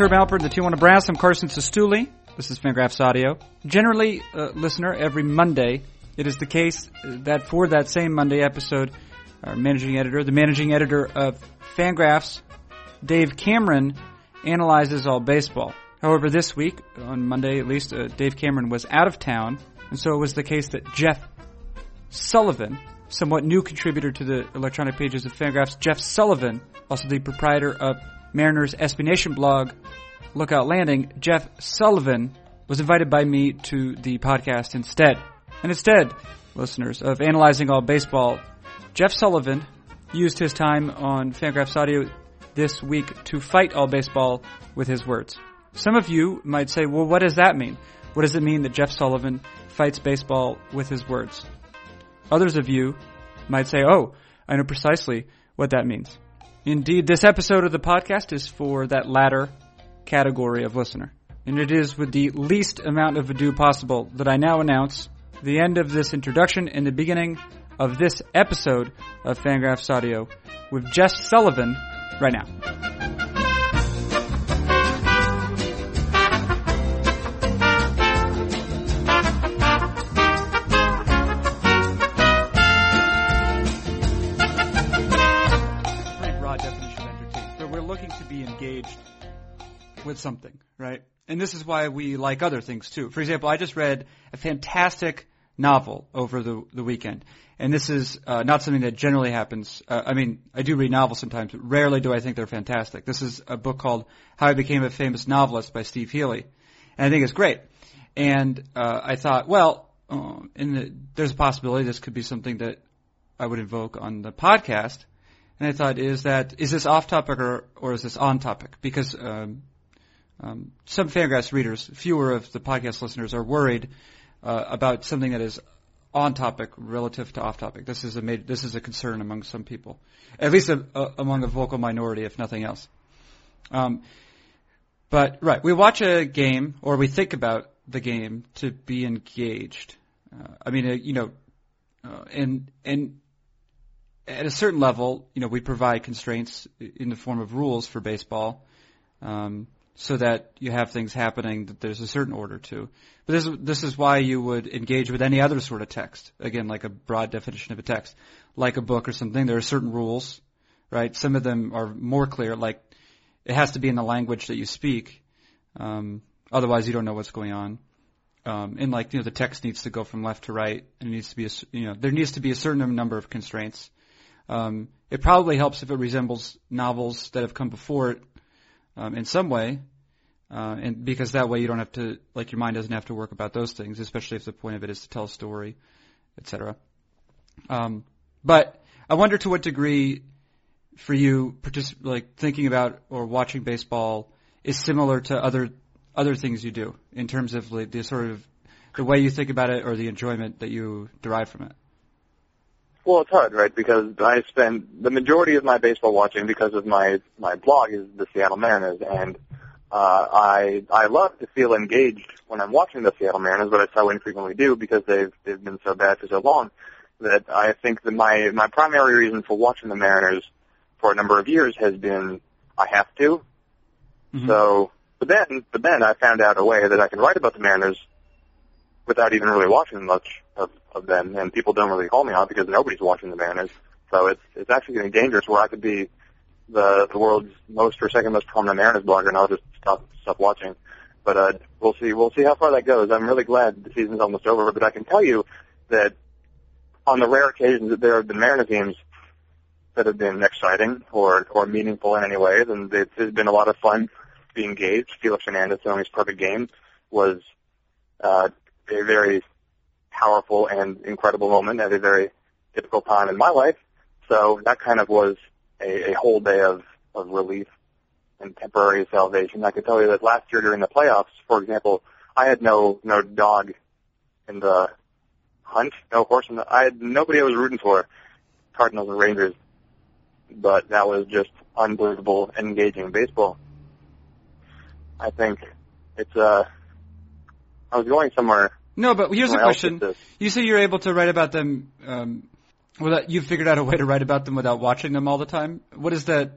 Herb Alpert, the Tijuana Brass. I'm Carson Cistulli. This is Fangraphs Audio. Generally, uh, listener, every Monday, it is the case that for that same Monday episode, our managing editor, the managing editor of Fangraphs, Dave Cameron, analyzes all baseball. However, this week, on Monday at least, uh, Dave Cameron was out of town, and so it was the case that Jeff Sullivan, somewhat new contributor to the electronic pages of Fangraphs, Jeff Sullivan, also the proprietor of Mariners SB Nation blog, Lookout Landing, Jeff Sullivan was invited by me to the podcast instead. And instead, listeners, of analyzing all baseball, Jeff Sullivan used his time on Fangraphs Audio this week to fight all baseball with his words. Some of you might say, well, what does that mean? What does it mean that Jeff Sullivan fights baseball with his words? Others of you might say, oh, I know precisely what that means. Indeed, this episode of the podcast is for that latter category of listener. And it is with the least amount of ado possible that I now announce the end of this introduction and the beginning of this episode of Fangraphs Audio with Jeff Sullivan right now. To be engaged with something, right? And this is why we like other things too. For example, I just read a fantastic novel over the the weekend, and this is uh, not something that generally happens. Uh, I mean, I do read novels sometimes, but rarely do I think they're fantastic. This is a book called How I Became a Famous Novelist by Steve Hely, and I think it's great. And uh, I thought, well, uh, in the, there's a possibility this could be something that I would invoke on the podcast. And I thought, is that is this off topic or or is this on topic? Because um, um, some Fangraphs readers, fewer of the podcast listeners, are worried uh, about something that is on topic relative to off topic. This is a made, this is a concern among some people, at least a, a, among a vocal minority, if nothing else. Um, but right, we watch a game or we think about the game to be engaged. Uh, I mean, uh, you know, uh, and and at a certain level, you know, we provide constraints in the form of rules for baseball. Um, so that you have things happening that there's a certain order to. But this this is why you would engage with any other sort of text. Again, like a broad definition of a text, like a book or something. There are certain rules, right? Some of them are more clear, like it has to be in the language that you speak. Um, otherwise, you don't know what's going on. Um, and like you know, the text needs to go from left to right, and it needs to be a, you know there needs to be a certain number of constraints. Um, it probably helps if it resembles novels that have come before it um, in some way, uh, and because that way you don't have to, like your mind doesn't have to work about those things, especially if the point of it is to tell a story, etc. Um, but I wonder to what degree, for you, particip- like thinking about or watching baseball is similar to other other things you do in terms of like the sort of the way you think about it or the enjoyment that you derive from it. Well, it's hard, right? Because I spend the majority of my baseball watching because of my my blog is the Seattle Mariners, and uh, I I love to feel engaged when I'm watching the Seattle Mariners, but I so infrequently do because they've they've been so bad for so long that I think that my my primary reason for watching the Mariners for a number of years has been I have to. Mhm. So, but then but then I found out a way that I can write about the Mariners without even really watching much of, of them, and people don't really call me out because nobody's watching the Mariners. So it's it's actually getting dangerous where I could be the the world's most or second most prominent Mariners blogger, and I'll just stop stop watching. But uh, we'll see we'll see how far that goes. I'm really glad the season's almost over, but I can tell you that on the rare occasions that there have been Mariners games that have been exciting or or meaningful in any way, then it's, it's been a lot of fun being engaged. Felix Hernandez throwing his perfect game was uh, a very powerful and incredible moment at a very difficult time in my life. So that kind of was a, a whole day of, of relief and temporary salvation. I can tell you that last year during the playoffs, for example, I had no no dog in the hunt, no horse in the. I had nobody I was rooting for, Cardinals and Rangers, but that was just unbelievable, engaging baseball. I think it's uh. I was going somewhere No, but here's a question. You say you're able to write about them. Um, without, you've figured out a way to write about them without watching them all the time. What is that?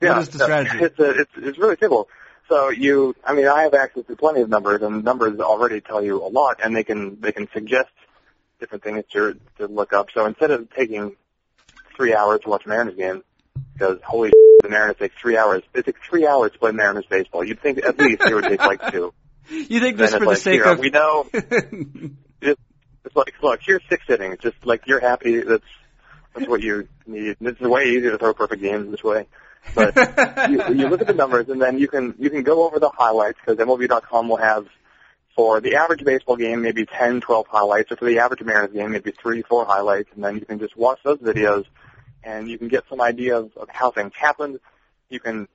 Yeah, what is the strategy? It's a, it's it's really simple. So you, I mean, I have access to plenty of numbers, and numbers already tell you a lot, and they can they can suggest different things to to look up. So instead of taking three hours to watch Mariners game, because holy the Mariners take three hours. It took three hours to play Mariners baseball. You'd think at least it would take like two. You think this for it's the like, sake here, of we know it's, it's like look, here's six innings. Just like you're happy. That's that's what you need. It's way easier to throw perfect games this way. But you, you look at the numbers, and then you can you can go over the highlights because MLB.com will have for the average baseball game maybe 10, 12 highlights, or for the average Mariners game maybe three, four highlights, and then you can just watch those videos, and you can get some idea of, of how things happened. You can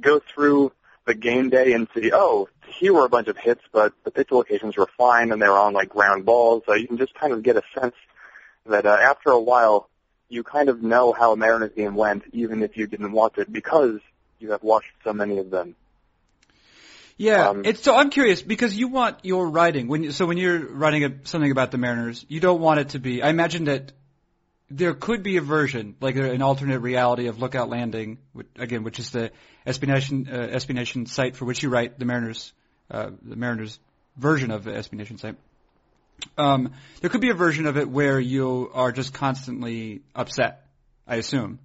go through the game day and see, oh, here were a bunch of hits, but the pitch locations were fine, and they were on like ground balls. So you can just kind of get a sense that uh, after a while, you kind of know how a Mariners game went, even if you didn't watch it, because you have watched so many of them. Yeah, Um, it's so I'm curious because you want your writing when you, so when you're writing a, something about the Mariners, you don't want it to be. I imagine that there could be a version, like an alternate reality of Lookout Landing, which, again, which is the SB Nation uh, SB Nation site for which you write the Mariners, uh, the Mariners version of the SB Nation site. Um, there could be a version of it where you are just constantly upset. I assume.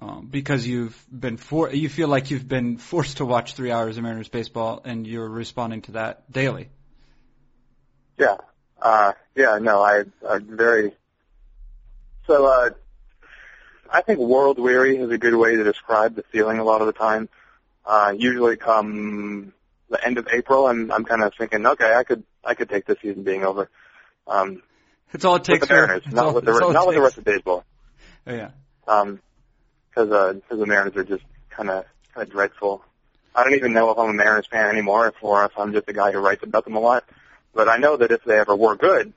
Um, because you've been for, you feel like you've been forced to watch three hours of Mariners baseball, and you're responding to that daily. Yeah. Uh, yeah, no, I, I'm very, so, uh, I think world weary is a good way to describe the feeling a lot of the time. Uh, usually come the end of April, I'm, I'm kind of thinking, okay, I could, I could take this season being over. Um, It's all it with takes the for Mariners, not all- with the, it's all it not with the rest of baseball. Oh, yeah. Um 'cause uh, cause the Mariners are just kind of, kind of dreadful. I don't even know if I'm a Mariners fan anymore, or if I'm just a guy who writes about them a lot. But I know that if they ever were good,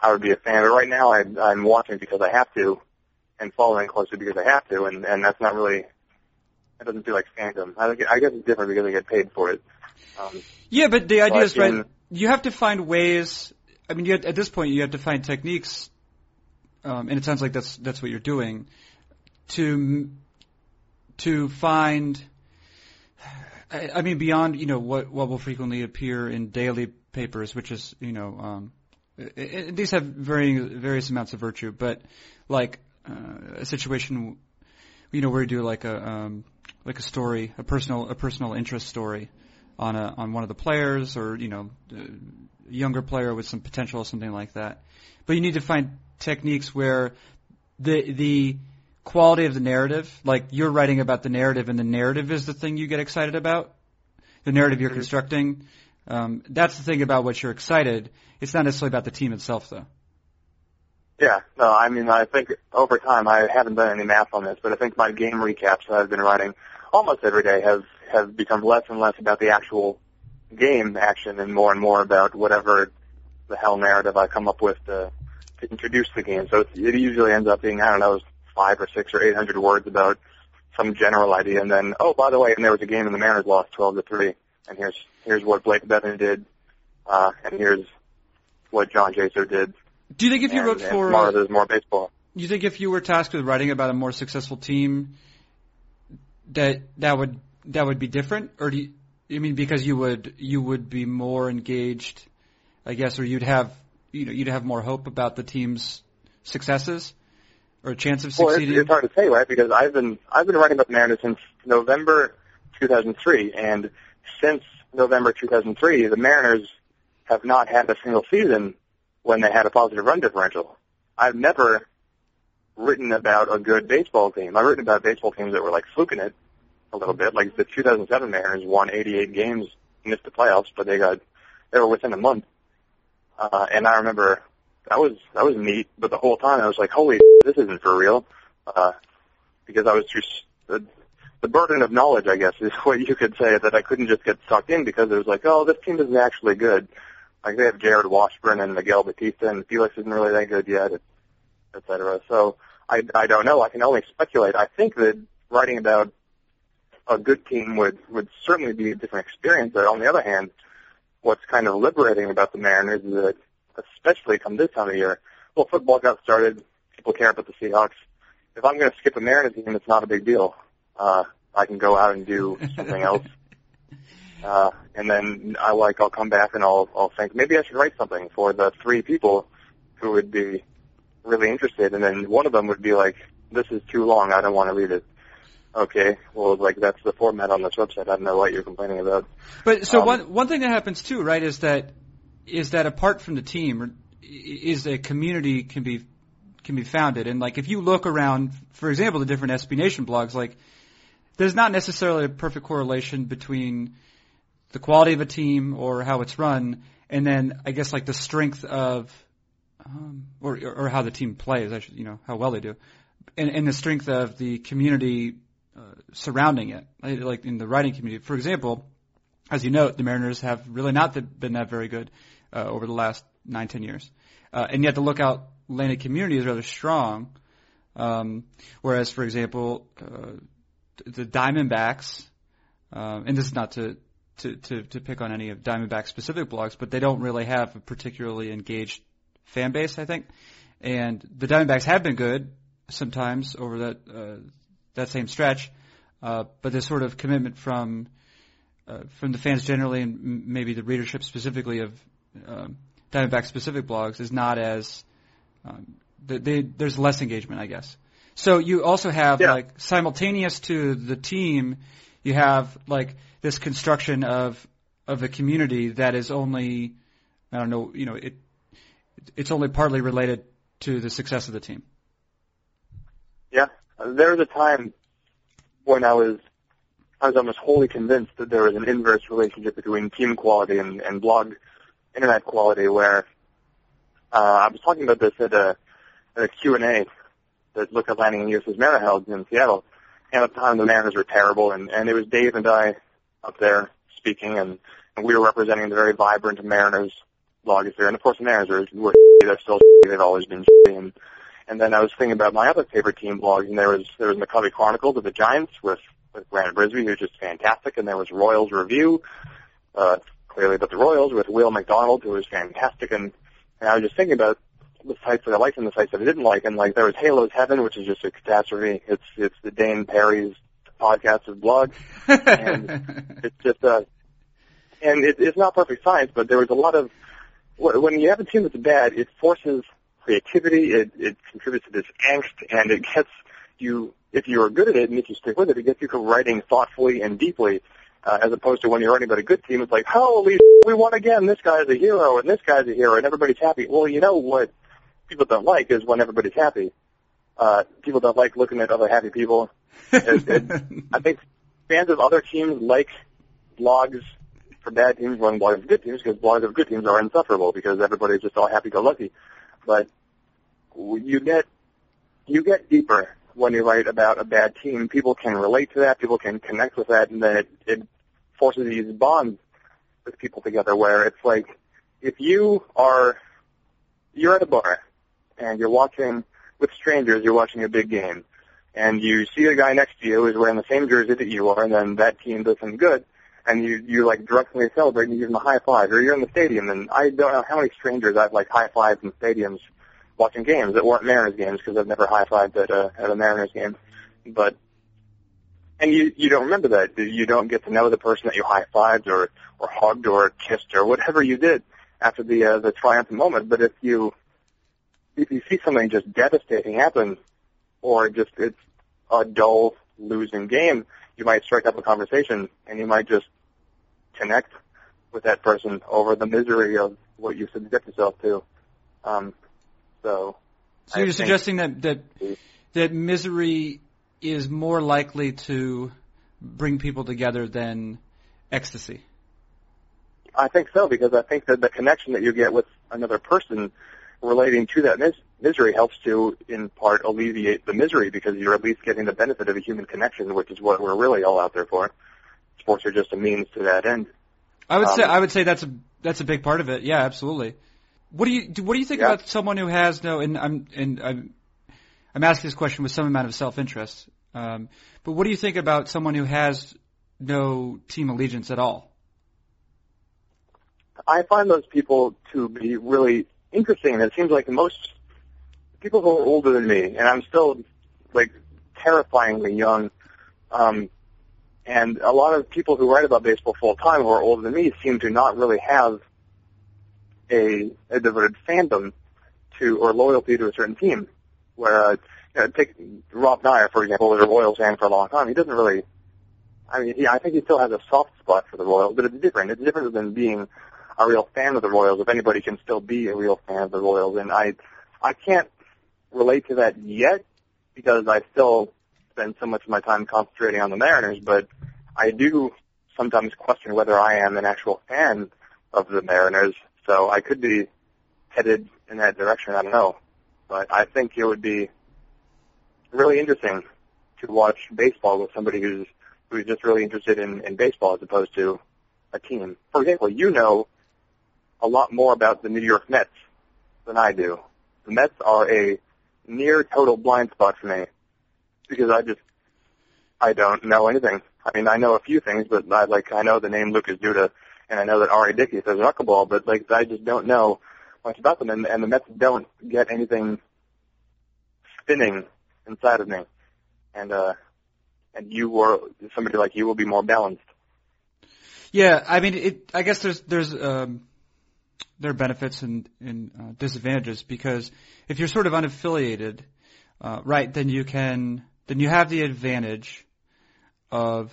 I would be a fan. But right now, I, I'm watching because I have to, and following closely because I have to, and and that's not really. It doesn't feel like fandom. I, I guess it's different because I get paid for it. Um, Yeah, but the idea But is right. You have to find ways. I mean, you have, at this point, you have to find techniques, um, and it sounds like that's that's what you're doing, to to find. I, I mean, beyond you know what what will frequently appear in daily papers, which is you know um, i i these have varying various amounts of virtue, but like uh, a situation, you know, where you do like a um, like a story, a personal a personal interest story on a on one of the players or you know a younger player with some potential or something like that. But you need to find techniques where the the quality of the narrative, like you're writing about the narrative, and the narrative is the thing you get excited about. The narrative you're constructing. Um, that's the thing about what you're excited. It's not necessarily about the team itself, though. Yeah, no, I mean, I think over time, I haven't done any math on this, but I think my game recaps that I've been writing almost every day have, have become less and less about the actual game action and more and more about whatever the hell narrative I come up with to, to introduce the game. So it usually ends up being, I don't know, five or six or eight hundred words about some general idea, and then, oh, by the way, and there was a game and the Mariners lost 12 to 3, and here's, here's what Blake Beavan did, uh, and here's what John Jaso did. Do you think if you and, wrote for, uh, there's more baseball. you think if you were tasked with writing about a more successful team, that that would that would be different, or do you, I mean because you would you would be more engaged, I guess, or you'd have you know you'd have more hope about the team's successes or chance of Well, it's, succeeding. it's hard to say, right? Because I've been I've been writing about the Mariners since November 2003, and since November 2003, the Mariners have not had a single season when they had a positive run differential. I've never written about a good baseball team. I've written about baseball teams that were like fluking it a little bit. Like the 2007 Mariners won 88 games, missed the playoffs, but they got they were within a month. Uh, and I remember that was that was neat. But the whole time I was like, holy, this isn't for real. Uh, because I was just the, the burden of knowledge, I guess, is what you could say that I couldn't just get sucked in because it was like, oh, this team isn't actually good. Like they have Jarrod Washburn and Miguel Batista, and Felix isn't really that good yet, et cetera. So I I don't know. I can only speculate. I think that writing about a good team would would certainly be a different experience. But on the other hand, what's kind of liberating about the Mariners is that, especially come this time of year, well, football got started. People care about the Seahawks. If I'm going to skip a Mariners game, it's not a big deal. Uh, I can go out and do something else. Uh, and then I like I'll come back and I'll I'll think maybe I should write something for the three people who would be really interested, and then one of them would be like, "This is too long. I don't want to read it." Okay, well, like that's the format on this website. I don't know what you're complaining about. But so Um, one one thing that happens too, right, is that is that apart from the team, is a community can be can be founded, and like if you look around, for example, the different SB Nation blogs, like there's not necessarily a perfect correlation between the quality of a team or how it's run, and then I guess like the strength of um, or or how the team plays, I should you know how well they do, and, and the strength of the community uh, surrounding it, like- in the writing community. For example, as you note, the Mariners have really not been that very good uh, over the last nine, ten years, uh, and yet the Lookout Landing community is rather strong. Um, whereas, for example, uh, the Diamondbacks, um, and this is not to, to to to pick on any of Diamondback specific blogs, but they don't really have a particularly engaged fan base, I think. And the Diamondbacks have been good sometimes over that uh, that same stretch, uh, but the sort of commitment from uh, from the fans generally, and maybe the readership specifically of um, Diamondback specific blogs, is not as um, they, they, there's less engagement, I guess. So you also have Yeah. like simultaneous to the team, you have like this construction of of a community that is only I don't know, you know, it it's only partly related to the success of the team. Yeah, there was a time when I was I was almost wholly convinced that there was an inverse relationship between team quality and, and blog internet quality. Where uh, I was talking about this at a at a Q and A that Lookout Landing and USS Mariner held in Seattle, and at the time the Mariners were terrible, and and it was Dave and I up there speaking, and, and we were representing the very vibrant Mariners blogosphere, and of course the Mariners are were they're still they've always been and and then I was thinking about my other favorite team blogs, and there was there was McCovey Chronicles of the Giants with with Brandon Brisbee, who's just fantastic, and there was Royals Review, uh, clearly about the Royals with Will McDonald, who was fantastic, and and I was just thinking about the sites that I liked and the sites that I didn't like, and like there was Halo's Heaven, which is just a catastrophe. It's it's the Dane Perry's podcast of blogs, and it's just uh, and it, it's not perfect science, but there was a lot of when you have a team that's bad, it forces creativity, it, it contributes to this angst, and it gets you, if you're good at it and if you stick with it, it gets you to writing thoughtfully and deeply, uh, as opposed to when you're writing about a good team, it's like, holy, we won again, this guy's a hero, and this guy's a hero, and everybody's happy. Well, you know what people don't like is when everybody's happy. Uh, people don't like looking at other happy people. It, it, I think fans of other teams like blogs for bad teams running blogs of good teams because blogs of good teams are insufferable because everybody's just all happy-go-lucky. But you get you get deeper when you write about a bad team. People can relate to that. People can connect with that, and then it, it forces these bonds with people together. Where it's like if you are you're at a bar and you're watching with strangers, you're watching a big game, and you see a guy next to you who's wearing the same jersey that you are, and then that team does some good, and you you like drunkenly celebrate and you give them a high five, or you're in the stadium, and I don't know how many strangers I've like high fived in stadiums watching games that weren't Mariners games because I've never high fived at a at a Mariners game, but and you you don't remember that. You don't get to know the person that you high fived or or hugged or kissed or whatever you did after the uh, the triumphant moment, but if you if you see something just devastating happen, or just it's a dull losing game, you might strike up a conversation and you might just connect with that person over the misery of what you subject yourself to. Um, so, So I you're suggesting that that that misery is more likely to bring people together than ecstasy. I think so because I think that the connection that you get with another person relating to that mis- misery helps to, in part, alleviate the misery because you're at least getting the benefit of a human connection, which is what we're really all out there for. Sports are just a means to that end. I would say Um, I would say that's a that's a big part of it. Yeah, absolutely. What do you what do you think Yeah. about someone who has no and I'm and I'm I'm asking this question with some amount of self interest. Um, but what do you think about someone who has no team allegiance at all? I find those people to be really interesting, it seems like most people who are older than me, and I'm still like terrifyingly young, um, And a lot of people who write about baseball full time who are older than me seem to not really have a, a devoted fandom to or loyalty to a certain team. Where uh, you know, take Rob Neyer for example, was a Royals fan for a long time. He doesn't really. I mean, he, I think he still has a soft spot for the Royals, but it's different. It's different than being a real fan of the Royals. If anybody can still be a real fan of the Royals, and I, I can't relate to that yet because I still spend so much of my time concentrating on the Mariners, but I do sometimes question whether I am an actual fan of the Mariners. So I could be headed in that direction. I don't know, but I think it would be really interesting to watch baseball with somebody who's who's just really interested in, in baseball as opposed to a team. For example, you know a lot more about the New York Mets than I do. The Mets are a near total blind spot for me because I just I don't know anything. I mean, I know a few things, but I like I know the name Lucas Duda, and I know that R.A. Dickey a knuckleball, but like I just don't know much about them, and, and the Mets don't get anything spinning inside of me, and uh, and you were somebody like you will be more balanced. Yeah, I mean, it. I guess there's there's um, there are benefits and, and uh, disadvantages because if you're sort of unaffiliated, uh, right, then you can then you have the advantage of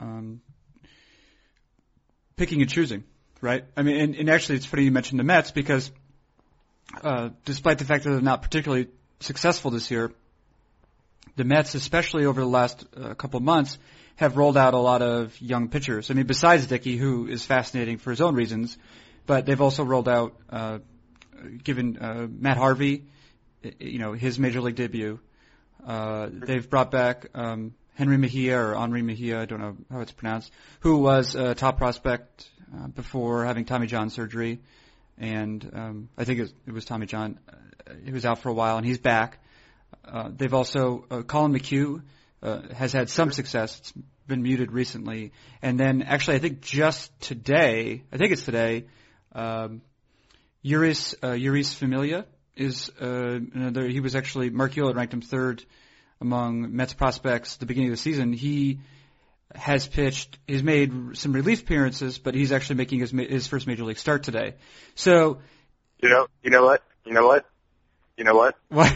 um, picking and choosing, right? I mean, and, and actually, it's funny you mentioned the Mets because uh, despite the fact that they're not particularly successful this year, the Mets, especially over the last uh, couple months, have rolled out a lot of young pitchers. I mean, besides Dickey, who is fascinating for his own reasons, but they've also rolled out, uh, given uh, Matt Harvey, you know, his major league debut. Uh, they've brought back um, Henry Mejia or Henri Mejia, I don't know how it's pronounced, who was a top prospect uh, before having Tommy John surgery, and um, I think it was, it was Tommy John. Uh, he was out for a while, and he's back. Uh, they've also uh, Collin McHugh uh, has had some success. It's been muted recently, and then actually I think just today, I think it's today, um, Jeurys uh, Jeurys Familia is uh, another. He was actually Marc Hulet ranked him third among Mets prospects at the beginning of the season. He has pitched. He's made some relief appearances, but he's actually making his his first major league start today. So, you know, you know what, you know what, you know what? What?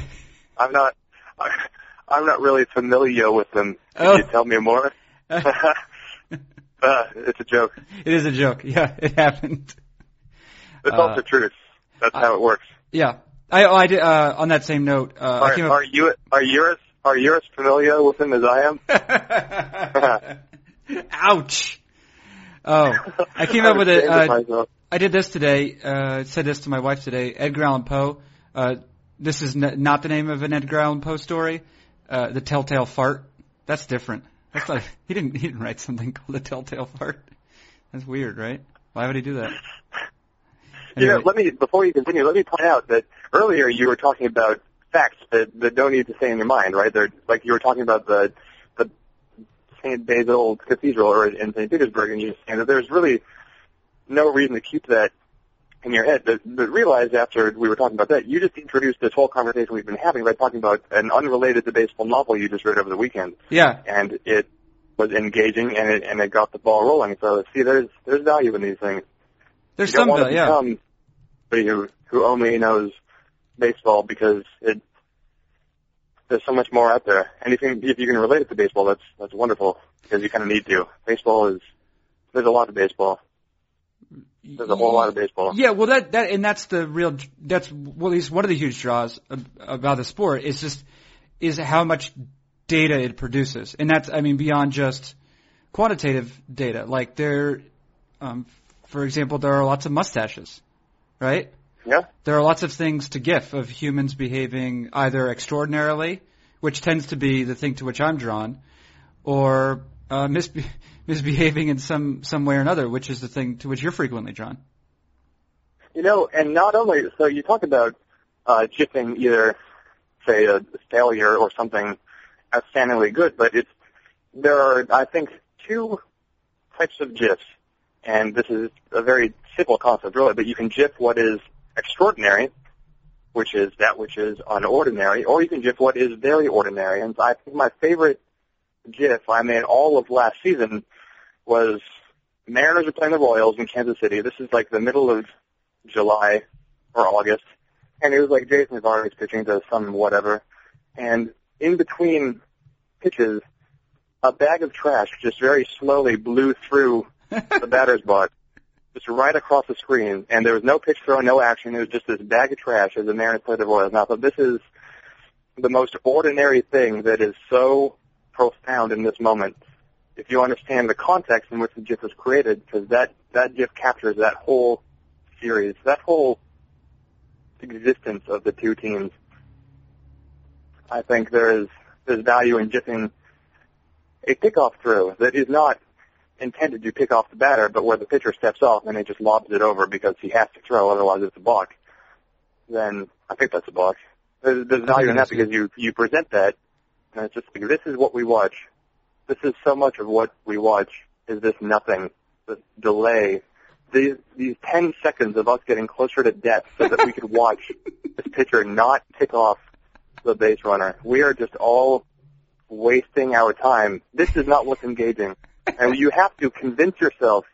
I'm not. I'm not really familiar with them. Can Oh. you tell me more? uh, it's a joke. It is a joke. Yeah, it happened. It's Uh, also truth. That's how it works. Yeah. I, oh, I did, uh, on that same note, uh, I Are, came are you are you as are you as familiar with him as I am? Ouch. Oh, I came up with a. Uh. I did this today. Uh, said this to my wife today. Edgar Allan Poe. Uh, this is n- not the name of an Edgar Allan Poe story. Uh, the Telltale Fart. That's different. That's like he didn't he didn't write something called the Telltale Fart. That's weird, right? Why would he do that? You know, let me before you continue, let me point out that earlier you were talking about facts that, that don't need to stay in your mind, right? They're like you were talking about the the Saint Basil Cathedral or in St. Petersburg, and you were saying that there's really no reason to keep that in your head. But, but realize after we were talking about that, you just introduced this whole conversation we've been having by talking about an unrelated to baseball novel you just read over the weekend, yeah, and it was engaging and it and it got the ball rolling. So see, there's there's value in these things. There's some want to yeah. become somebody who, who only knows baseball because it there's so much more out there. Anything if you can relate it to baseball, that's that's wonderful because you kind of need to. Baseball is there's a lot of baseball. There's a whole lot of baseball. Yeah, well, that that and that's the real. That's well, at least one of the huge draws about the sport is just is how much data it produces, and that's I mean beyond just quantitative data. Like there, um, for example, there are lots of mustaches, right? Yeah. There are lots of things to GIF of humans behaving either extraordinarily, which tends to be the thing to which I'm drawn, or uh, misbe- misbehaving in some some way or another, which is the thing to which you're frequently drawn. You know, and not only so you talk about uh jiffing either say a failure or something outstandingly good, but it's there are I think two types of gifs. And this is a very simple concept really, but you can gif what is extraordinary, which is that which is unordinary, or you can gif what is very ordinary. And I think my favorite GIF I made all of last season was Mariners are playing the Royals in Kansas City. This is like the middle of July or August, and it was like Jason Vargas pitching to some whatever, and in between pitches, a bag of trash just very slowly blew through the batter's box, just right across the screen, and there was no pitch throw, no action. It was just this bag of trash as the Mariners played the Royals. Now, but this is the most ordinary thing that is so profound in this moment. If you understand the context in which the GIF was created, because that that GIF captures that whole series, that whole existence of the two teams. I think there is there's value in GIFing a pickoff throw that is not intended to pick off the batter, but where the pitcher steps off and he just lobs it over because he has to throw, otherwise it's a balk. Then I think that's a balk. There's, there's value in that because you you present that, and it's just like this is what we watch. This is so much of what we watch. Is this nothing? The delay. These these ten seconds of us getting closer to death so that we could watch this pitcher not pick off the base runner. We are just all wasting our time. This is not what's engaging. And you have to convince yourself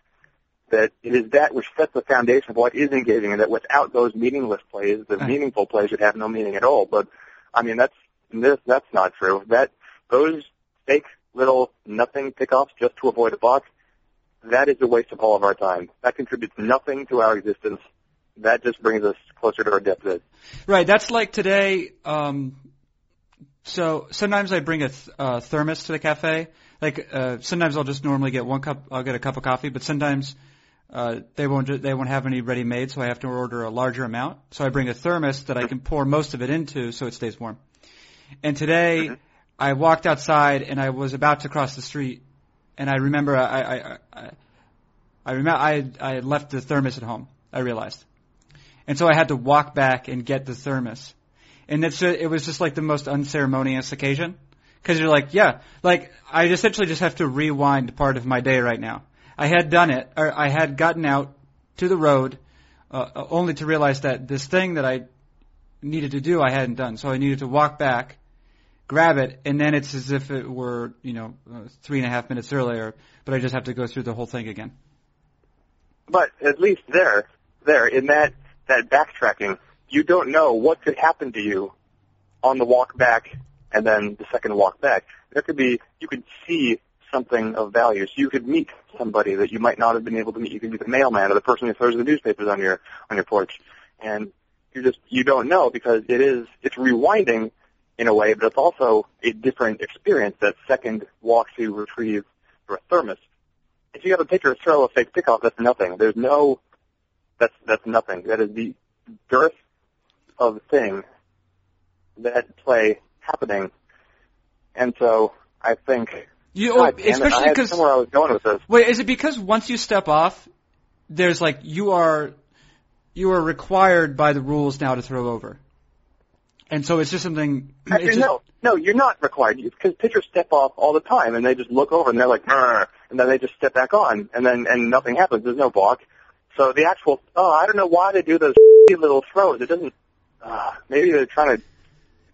that it is that which sets the foundation of what is engaging and that without those meaningless plays, the meaningful plays would have no meaning at all. But I mean that's this that's not true. That those fake little nothing pickoffs just to avoid a balk, that is a waste of all of our time. That contributes nothing to our existence. That just brings us closer to our death. Right. That's like today. Um, so sometimes I bring a th- uh, thermos to the cafe. Like uh, sometimes I'll just normally get one cup. I'll get a cup of coffee, but sometimes uh, they won't. They won't have any ready made, so I have to order a larger amount. So I bring a thermos that I can pour most of it into, so it stays warm. And today I walked outside and I was about to cross the street, and I remember I I I, I remember I I had left the thermos at home. I realized, and so I had to walk back and get the thermos and it's it was just like the most unceremonious occasion because you're like, yeah, like I essentially just have to rewind part of my day right now. I had done it, or I had gotten out to the road, uh, uh, only to realize that this thing that I needed to do I hadn't done. So I needed to walk back, grab it, and then it's as if it were you know uh, three and a half minutes earlier, but I just have to go through the whole thing again. But at least there, there in that that backtracking, you don't know what could happen to you on the walk back and then the second walk back. There could be you could see something of value. So you could meet somebody that you might not have been able to meet. You could be the mailman or the person who throws the newspapers on your on your porch. And you just you don't know because it is it's rewinding in a way, but it's also a different experience. That second walk to retrieve your thermos. If you have a pitcher throw a fake pickoff, that's nothing. There's no that's that's nothing. That is the dearth of thing that play happening. And so I think You, God damn it, I especially because somewhere I was going with this. Wait, is it because once you step off, there's like you are you are required by the rules now to throw over, and so it's just something. It's just, no, no, you're not required because pitchers step off all the time and they just look over and they're like, and then they just step back on and then and nothing happens. There's no balk. So the actual oh, I don't know why they do those little throws. It doesn't. Uh, maybe they're trying to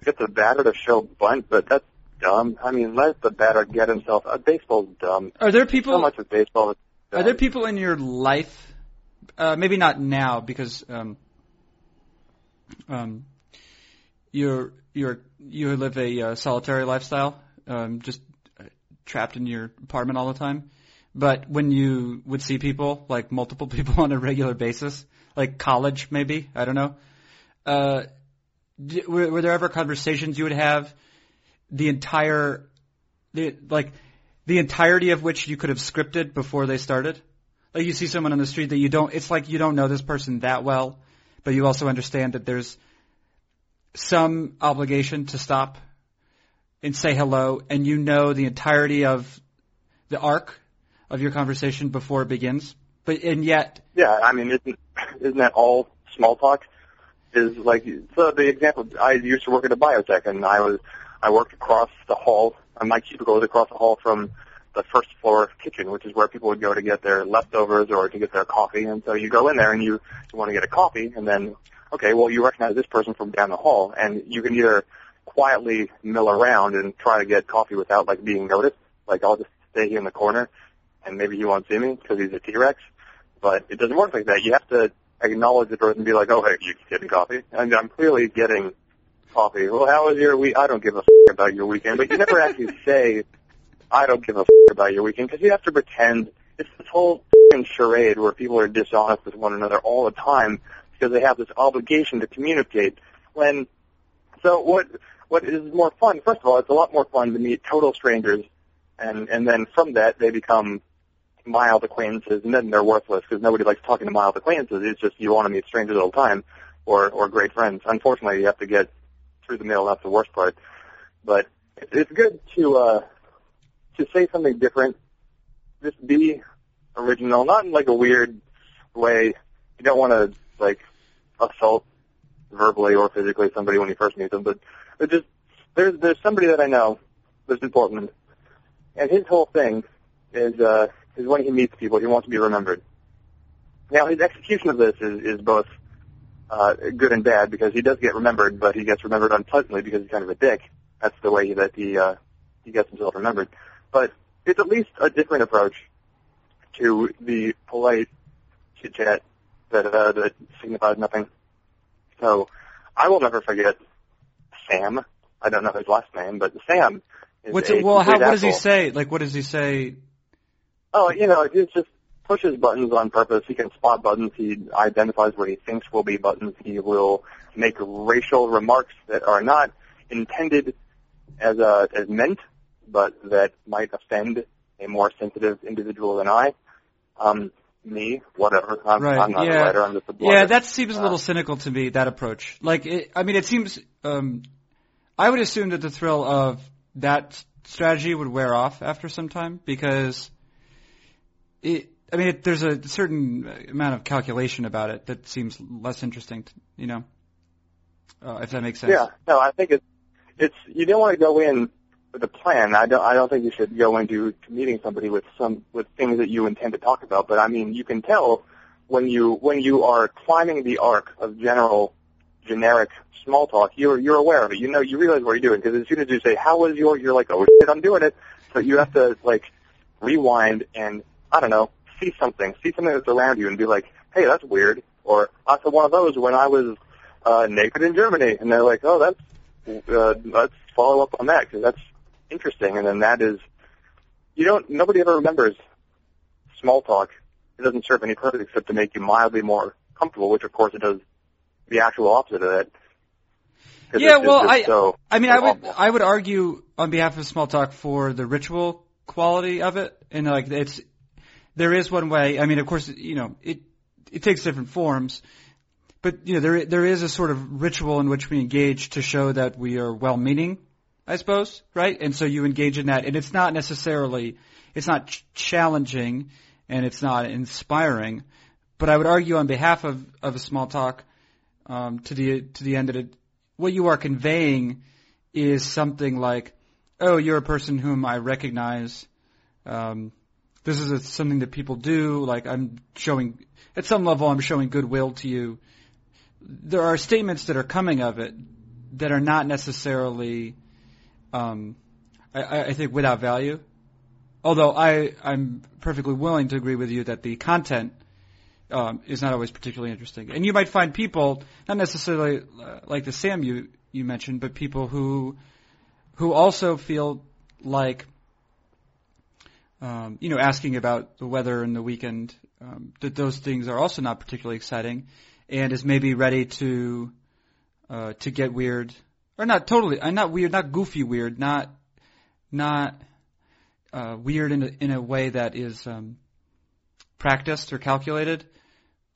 get the batter to show bunt, but that's dumb. I mean, let the batter get himself. Uh, baseball's dumb. Are there So people? much of baseball is dumb. Are there people in your life? Uh, maybe not now because um, um, you're you're you live a uh, solitary lifestyle, um, just uh, trapped in your apartment all the time. But when you would see people, like multiple people on a regular basis, like college maybe, I don't know. Uh, were, were there ever conversations you would have the entire, the, like, the entirety of which you could have scripted before they started? Like you see someone on the street that you don't, it's like you don't know this person that well, but you also understand that there's some obligation to stop and say hello, and you know the entirety of the arc of your conversation before it begins. But and yet, Yeah, I mean, isn't isn't that all small talk? Is like so the example. I used to work at a biotech, and I was I worked across the hall. And my cubicle was across the hall from the first floor kitchen, which is where people would go to get their leftovers or to get their coffee. And so you go in there and you, you want to get a coffee, and then okay, well you recognize this person from down the hall, and you can either quietly mill around and try to get coffee without like being noticed, Like I'll just stay here in the corner, and maybe he won't see me because he's a T-Rex. But it doesn't work like that. You have to acknowledge the person and be like, "Oh, hey, you getting coffee?" And I'm clearly getting coffee. Well, how was your week? I don't give a f- about your weekend. But you never actually say, "I don't give a f- about your weekend," because you have to pretend. It's this whole f***ing charade where people are dishonest with one another all the time because they have this obligation to communicate. When so what what is more fun? First of all, it's a lot more fun to meet total strangers, and and then from that they become mild acquaintances, and then they're worthless because nobody likes talking to mild acquaintances. It's just you want to meet strangers all the time, or or great friends. Unfortunately, you have to get through the middle. That's the worst part. But it's good to uh, to say something different. Just be original, not in like a weird way. You don't want to like assault verbally or physically somebody when you first meet them, but, just there's there's somebody that I know lives in Portland, and his whole thing is uh, is when he meets people, he wants to be remembered. Now his execution of this is is both uh, good and bad because he does get remembered, but he gets remembered unpleasantly because he's kind of a dick. That's the way that he uh, he gets himself remembered. But it's at least a different approach to the polite chit chat that uh, that signifies nothing. So I will never forget Sam. I don't know his last name, but Sam. Is What's a it, well, how, what does he say? Like, what does he say? Oh, you know, he just pushes buttons on purpose. He can spot buttons. He identifies what he thinks will be buttons. He will make racial remarks that are not intended as uh, as meant, but that might offend a more sensitive individual than I. Um, me, whatever. I'm, Right, I'm not yeah. a writer. I'm just a blogger. Yeah, that seems a Uh, little cynical to me. That approach, like, it, I mean, it seems. Um, I would assume that the thrill of that strategy would wear off after some time because it. I mean, it, there's a certain amount of calculation about it that seems less interesting. To, you know, uh, if that makes sense. Yeah, no, I think it's it's you don't want to go in with a plan. I don't I don't think you should go into meeting somebody with some with things that you intend to talk about. But I mean, you can tell when you when you are climbing the arc of general generic small talk. You're you're aware of it. You know you realize what you're doing because as soon as you say how was your, you're like oh shit, I'm doing it. So you have to like rewind and I don't know see something, see something that's around you, and be like, hey, that's weird. Or I saw one of those when I was uh, naked in Germany, and they're like, oh, that's uh, let's follow up on that because that's interesting. And then that is, you don't, nobody ever remembers small talk. It doesn't serve any purpose except to make you mildly more comfortable, which of course it does the actual opposite of that. Yeah, it's- well, I, so- I mean, I would, awful. I would argue on behalf of small talk for the ritual quality of it, and like it's, there is one way. I mean, of course, you know, it, it takes different forms, but you know, there, there is a sort of ritual in which we engage to show that we are well-meaning, I suppose, right? And so you engage in that, and it's not necessarily, it's not ch- challenging, and it's not inspiring, but I would argue on behalf of, of a small talk, um, to the to the end that it, what you are conveying is something like, oh, you're a person whom I recognize. Um, this is a, something that people do. Like I'm showing, at some level, I'm showing goodwill to you. There are statements that are coming of it that are not necessarily, um, I- I, think, without value. Although I, I'm perfectly willing to agree with you that the content um, is not always particularly interesting. And you might find people, not necessarily uh, like the Sam you you mentioned, but people who who also feel like um, you know asking about the weather and the weekend um, that those things are also not particularly exciting, and is maybe ready to uh, to get weird. Or not totally, uh, not weird, not goofy weird, not not uh, weird in a, in a way that is um, practiced or calculated,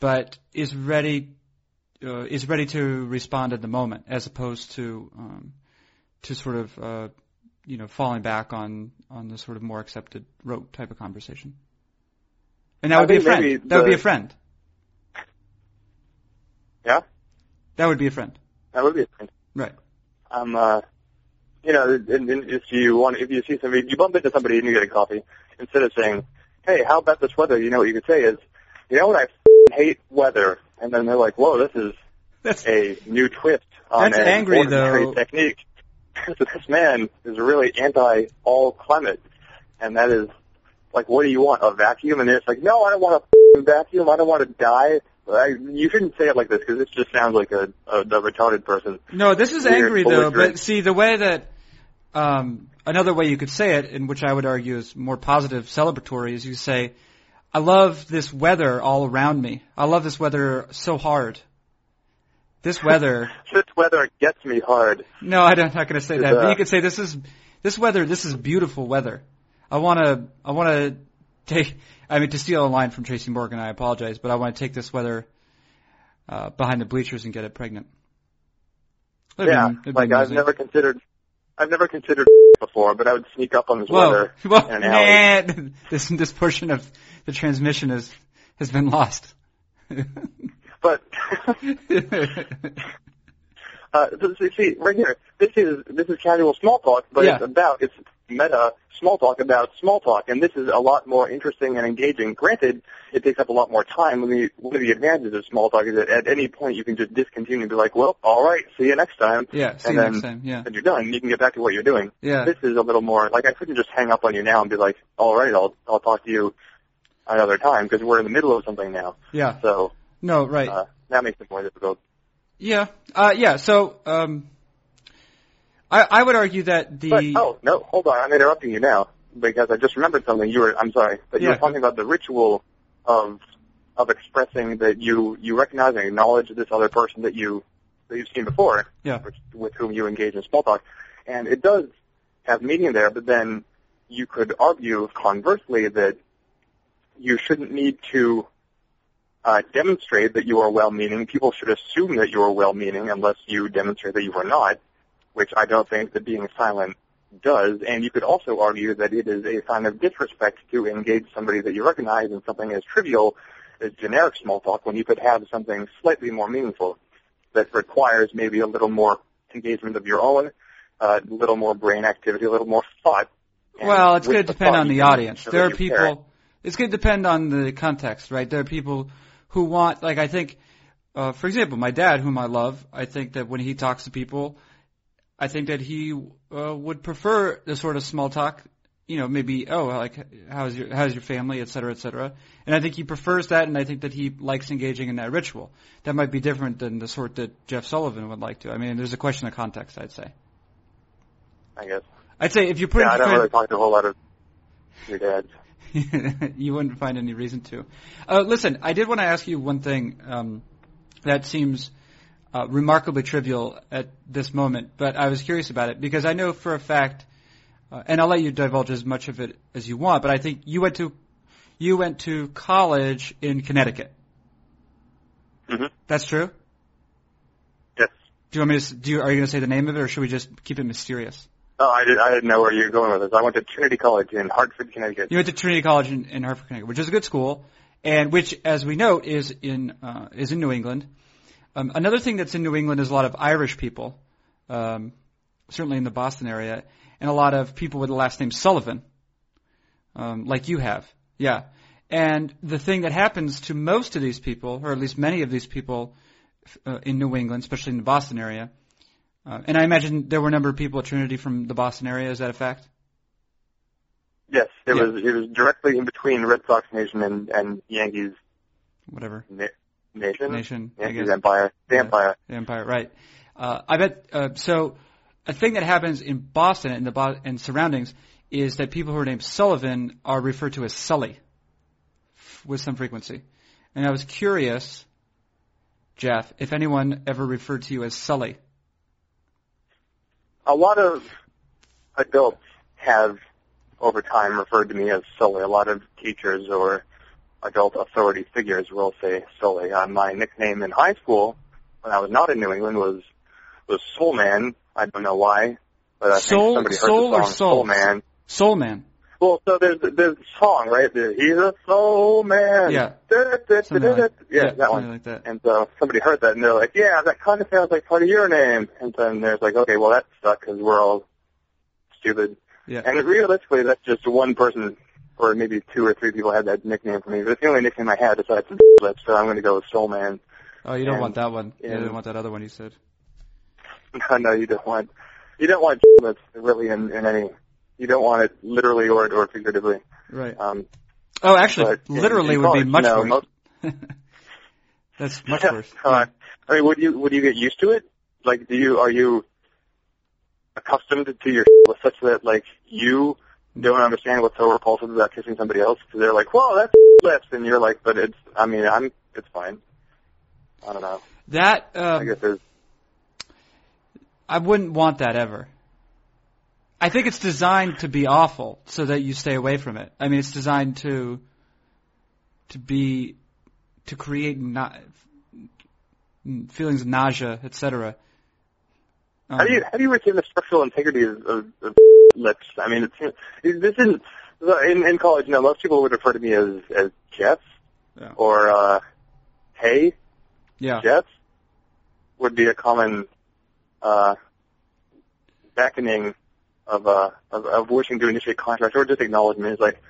but is ready uh, is ready to respond at the moment, as opposed to um, to sort of uh, you know falling back on on the sort of more accepted rote type of conversation. And that I would be a friend. That would be a friend. Yeah? That would be a friend. that would be a friend. Right. Um, uh, you know, and, and if you want, if you see somebody, you bump into somebody and you get a coffee, instead of saying, "Hey, how about this weather?" You know what you could say is, "You know what? I hate weather," and then they're like, "Whoa, this is That's a new twist on That's an angry, though. technique." So this man is really anti all climate, and that is like, what do you want? A vacuum? And it's like, no, I don't want a vacuum. I don't want to die. I, you shouldn't say it like this because this just sounds like a, a, a retarded person. No, this is Weird, angry though. But see, the way that um, another way you could say it, in which I would argue is more positive, celebratory, is you say, "I love this weather all around me. I love this weather so hard. This weather." This weather gets me hard. no, I don't, I'm not going to say Is that. But you could say, "This is this weather. This is beautiful weather. I want to. I want to take. I mean, to steal a line from Tracy Morgan, I apologize, but I want to take this weather uh, behind the bleachers and get it pregnant." That'd yeah, be- like I've never considered, I've never considered before, but I would sneak up on this Whoa, weather whoa, in an this this portion of the transmission has has been lost. But uh, see, right here, this is this is casual small talk, but Yeah. it's about it's meta small talk about small talk, and this is a lot more interesting and engaging. Granted, it takes up a lot more time. One of the, one of the advantages of small talk is that at any point you can just discontinue and be like, well, all right, see you next time. yeah, see and you then next time. Yeah, and you're done. You can get back to what you're doing. yeah, This is a little more like I couldn't just hang up on you now and be like, all right, I'll I'll talk to you another time because we're in the middle of something now. yeah. So No, right. uh, that makes it more difficult. yeah, uh, yeah. So, um, I I would argue that the But oh no, hold on, I'm interrupting you now because I just remembered something. You were I'm sorry, but you Yeah. were talking about the ritual of of expressing that you you recognize and acknowledge this other person that you that you've seen before, Yeah. which, with whom you engage in small talk, and it does have meaning there. But then you could argue conversely that you shouldn't need to uh, demonstrate that you are well-meaning. People should assume that you are well-meaning unless you demonstrate that you are not, which I don't think that being silent does. And you could also argue that it is a sign of disrespect to engage somebody that you recognize in something as trivial as generic small talk when you could have something slightly more meaningful that requires maybe a little more engagement of your own, uh, a little more brain activity, a little more thought. Well, it's going to depend on the audience. There are you care. people. It's going to depend on the context, right? There are people who want, like, I think, uh, for example, my dad, whom I love, I think that when he talks to people, I think that he uh, would prefer the sort of small talk. You know, maybe oh, like how's your how's your family, et cetera, et cetera. And I think he prefers that, and I think that he likes engaging in that ritual. That might be different than the sort that Jeff Sullivan would like to. I mean, there's a question of context, I'd say. I guess. I'd say if you put Yeah, I don't really talk to a whole lot of your dads. you wouldn't find any reason to. Uh, listen, I did want to ask you one thing um, that seems uh, remarkably trivial at this moment, but I was curious about it because I know for a fact, uh, and I'll let you divulge as much of it as you want, but I think you went to you went to college in Connecticut. hmm That's true. Yes. Do you want me to? Do you, are you going to say the name of it, or should we just keep it mysterious? Oh, I, did, I didn't know where you were going with this. I went to Trinity College in Hartford, Connecticut. You went to Trinity College in, in Hartford, Connecticut, which is a good school, and which, as we note, is in uh, is in New England. Um, another thing that's in New England is a lot of Irish people, um, certainly in the Boston area, and a lot of people with the last name Sullivan, um, like you have. Yeah. And the thing that happens to most of these people, or at least many of these people uh, in New England, especially in the Boston area, uh, and I imagine there were a number of people at Trinity from the Boston area. Is that a fact? Yes, it Yeah. was it was directly in between Red Sox Nation and and Yankees Whatever. na- Nation. Nation, Yankees. Empire. The Yeah. Empire. The Empire, right? Uh, I bet. Uh, so, a thing that happens in Boston and the Bo- and surroundings is that people who are named Sullivan are referred to as Sully with some frequency. And I was curious, Jeff, if anyone ever referred to you as Sully. A lot of adults have over time referred to me as Sully. A lot of teachers or adult authority figures will say Sully. Uh, my nickname in high school when I was not in New England was was Soul Man. I don't know why, but I Soul- think somebody heard Soul the or song Soul? Soul Man. Soul Man. Well, so there's there's a song, right? The, He's a soul man. Yeah. Da, da, da, Something da, da. like- yeah, yeah, that one. like that. And so somebody heard that and they're like, yeah, that kind of sounds like part of your name. And then there's like, okay, well that sucks because we're all stupid. Yeah. And realistically, that's just one person or maybe two or three people had that nickname for me. But it's the only nickname I had from that, so I'm going to go with Soul Man. Oh, you don't and- want that one. You don't want that other one you said. No, no, you don't want you don't want that's really in, in any you don't want it literally or or figuratively. Right. Um, Oh, actually, but in- literally in would be much you know, worse. most- That's much Yeah, worse. uh, I mean, would you would you get used to it? Like, do you are you accustomed to your such that like you don't understand what's so repulsive about kissing somebody else because they're like, "Whoa, that's lips," and you're like, "But it's." I mean, I'm. It's fine. I don't know. That I um, guess there's. I wouldn't want that ever. I think it's designed to be awful so that you stay away from it. I mean, it's designed to to be to create na- feelings of nausea, etc. Um, How do you how do you retain the structural integrity of, of, of lips? I mean, it's this isn't in in college. You know, most people would refer to me as as Jeff Yeah. or uh, Hey. yeah. Jeff would be a common uh, beckoning of, uh, of of wishing to initiate contact or just acknowledgement. is like,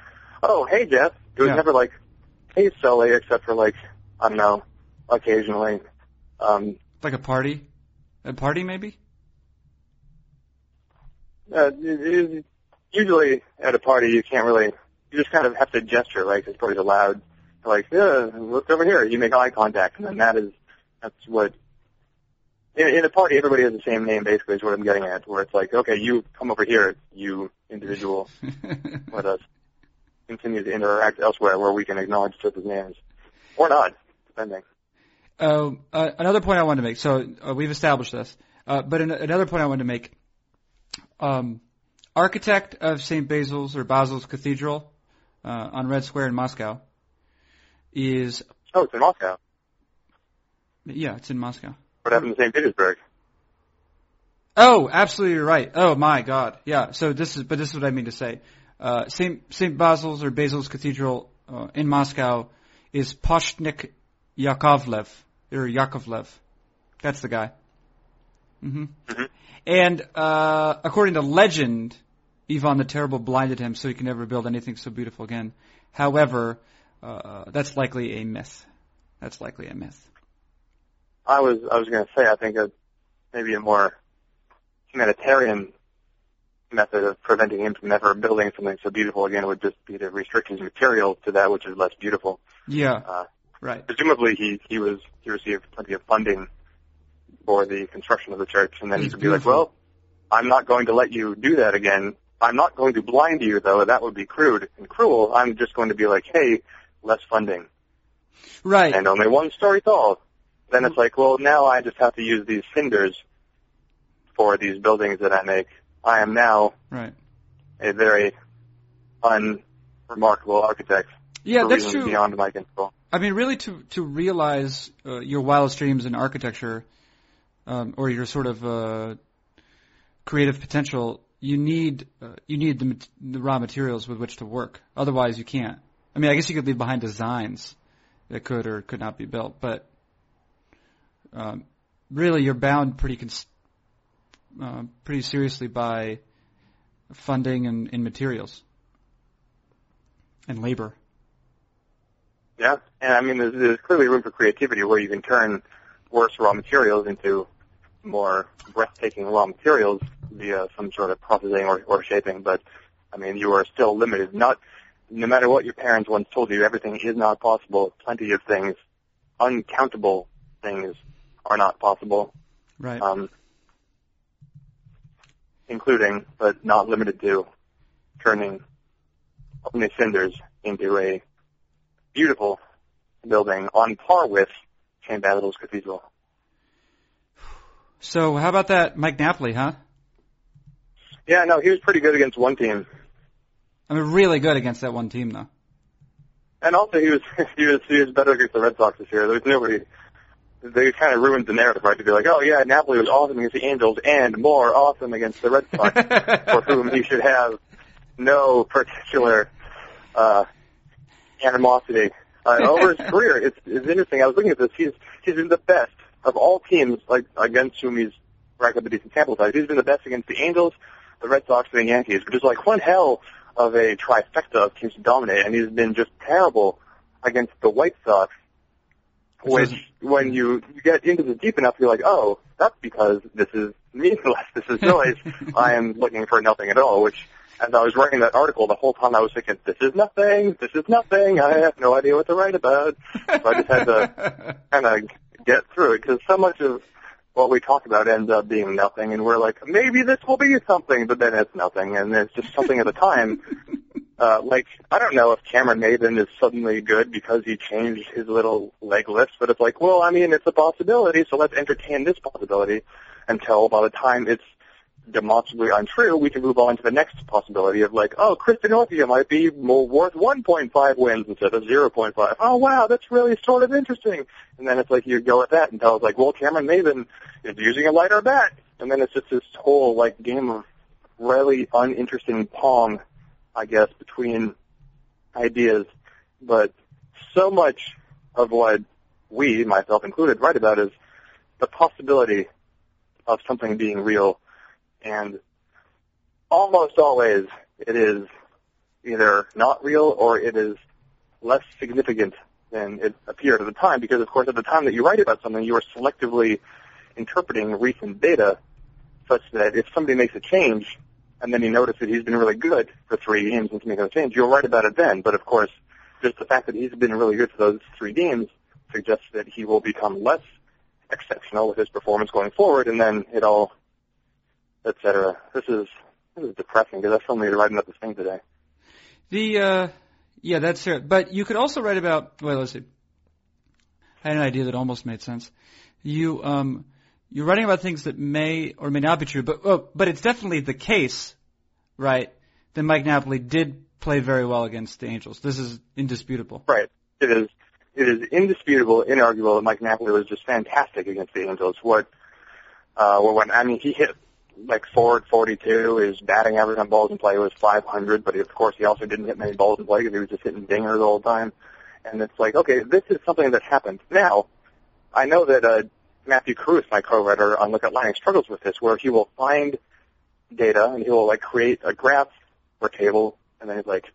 oh, hey, Jeff. It was Yeah. never like, hey, Sully, except for like, I don't know, occasionally. Um, Like a party, a party maybe. uh, it- it- usually at a party, you can't really, you just kind of have to gesture, like it's parties allowed. Like, yeah, look over here. You make eye contact, and then that is, that's what. In, in a party, everybody has the same name, basically, is what I'm getting at. Where it's like, okay, you come over here, you individual. Let us continue to interact elsewhere, where we can acknowledge each other's names, or not, depending. Um, uh, another point I wanted to make. So uh, we've established this, uh, but an- another point I wanted to make. Um, architect of St. Basil's or Basil's Cathedral uh, on Red Square in Moscow is Oh, it's in Moscow. yeah, it's in Moscow. What happened in St. Petersburg? Oh, absolutely right. Oh my God, yeah. So this is, but this is what I mean to say. Uh, St. St. Basil's or Basil's Cathedral uh, in Moscow is Postnik Yakovlev or Yakovlev. That's the guy. hmm Mhm. And uh, according to legend, Ivan the Terrible blinded him so he can never build anything so beautiful again. However, uh, that's likely a myth. That's likely a myth. I was I was going to say I think a maybe a more humanitarian method of preventing him from ever building something so beautiful again would just be to restrict his material to that which is less beautiful. Yeah, Uh, right. presumably he he was he received plenty of funding for the construction of the church, and then he could be like, well, I'm not going to let you do that again. I'm not going to blind you though. That would be crude and cruel. I'm just going to be like, hey, less funding Right. and only one story tall. Then it's like, well, now I just have to use these cinders for these buildings that I make. I am now Right. a very unremarkable architect Yeah, that's true. beyond my control. I mean, really, to to realize uh, your wildest dreams in architecture, um, or your sort of uh, creative potential, you need uh, you need the, the raw materials with which to work. Otherwise, you can't. I mean, I guess you could leave behind designs that could or could not be built, but um, really, you're bound pretty cons- uh, pretty seriously by funding and, and materials and labor. Yeah, and I mean, there's, there's clearly room for creativity where you can turn worse raw materials into more breathtaking raw materials via some sort of processing or, or shaping. But I mean, you are still limited. Not no matter what your parents once told you, everything is not possible. Plenty of things, uncountable things, are not possible. Right. Um, including, but not limited to, turning only cinders into a beautiful building on par with St. Basil's Cathedral. So how about that Mike Napoli, huh? Yeah, no, he was pretty good against one team, I mean, really good against that one team, though. and also he was he was he was better against the Red Sox this year. There was nobody. They kind of ruined the narrative, right? To be like, oh yeah, Napoli was awesome against the Angels and more awesome against the Red Sox, for whom he should have no particular uh, animosity uh, over his career. It's, it's interesting. I was looking at this. He's he's been the best of all teams, like against whom he's racked up a decent sample size. He's been the best against the Angels, the Red Sox, and the Yankees, which is like one hell of a trifecta of teams to dominate. And he's been just terrible against the White Sox, Which when hmm. you you get into the deep enough, you're like, oh, that's because this is meaningless. This is noise. I am looking for nothing at all, which as I was writing that article, the whole time I was thinking, this is nothing, this is nothing, I have no idea what to write about. So I just had to kind of get through it because so much of what we talk about ends up being nothing, and we're like, maybe this will be something, but then it's nothing, and it's just something at a time. Uh, like, I don't know if Cameron Maybin is suddenly good because he changed his little leg list, but it's like, well, I mean, it's a possibility, so let's entertain this possibility until by the time it's demonstrably untrue, we can move on to the next possibility of like, oh, Chris Denorfia might be more worth 1.5 wins instead of 0.5. Oh, wow, that's really sort of interesting. And then it's like you go with that until it's like, well, Cameron Maybin is using a lighter bat. And then it's just this whole like game of really uninteresting pong I guess, between ideas. But so much of what we, myself included, write about is the possibility of something being real. And almost always it is either not real or it is less significant than it appeared at the time because of course at the time that you write about something you are selectively interpreting recent data such that if somebody makes a change and then you notice that he's been really good for three games since making a change, you'll write about it then. But of course, just the fact that he's been really good for those three games suggests that he will become less exceptional with his performance going forward, and then it all, etc. This is this is depressing because I still need to write about this thing today. The uh, yeah, that's fair. But you could also write about. Well, let's see. I had an idea that almost made sense. You um, you're writing about things that may or may not be true, but oh, but it's definitely the case, right? That Mike Napoli did play very well against the Angels. This is indisputable. Right. It is. It is indisputable, inarguable that Mike Napoli was just fantastic against the Angels. What? Uh, well, when I mean, he hit like 442. His batting average on balls in play was 500, but of course he also didn't hit many balls in play because he was just hitting dingers all the time. And it's like, okay, this is something that happened. Now, I know that uh, Matthew Cruz, my co-writer on Lookout Landing, struggles with this, where he will find data and he will like create a graph or table, and then he's like,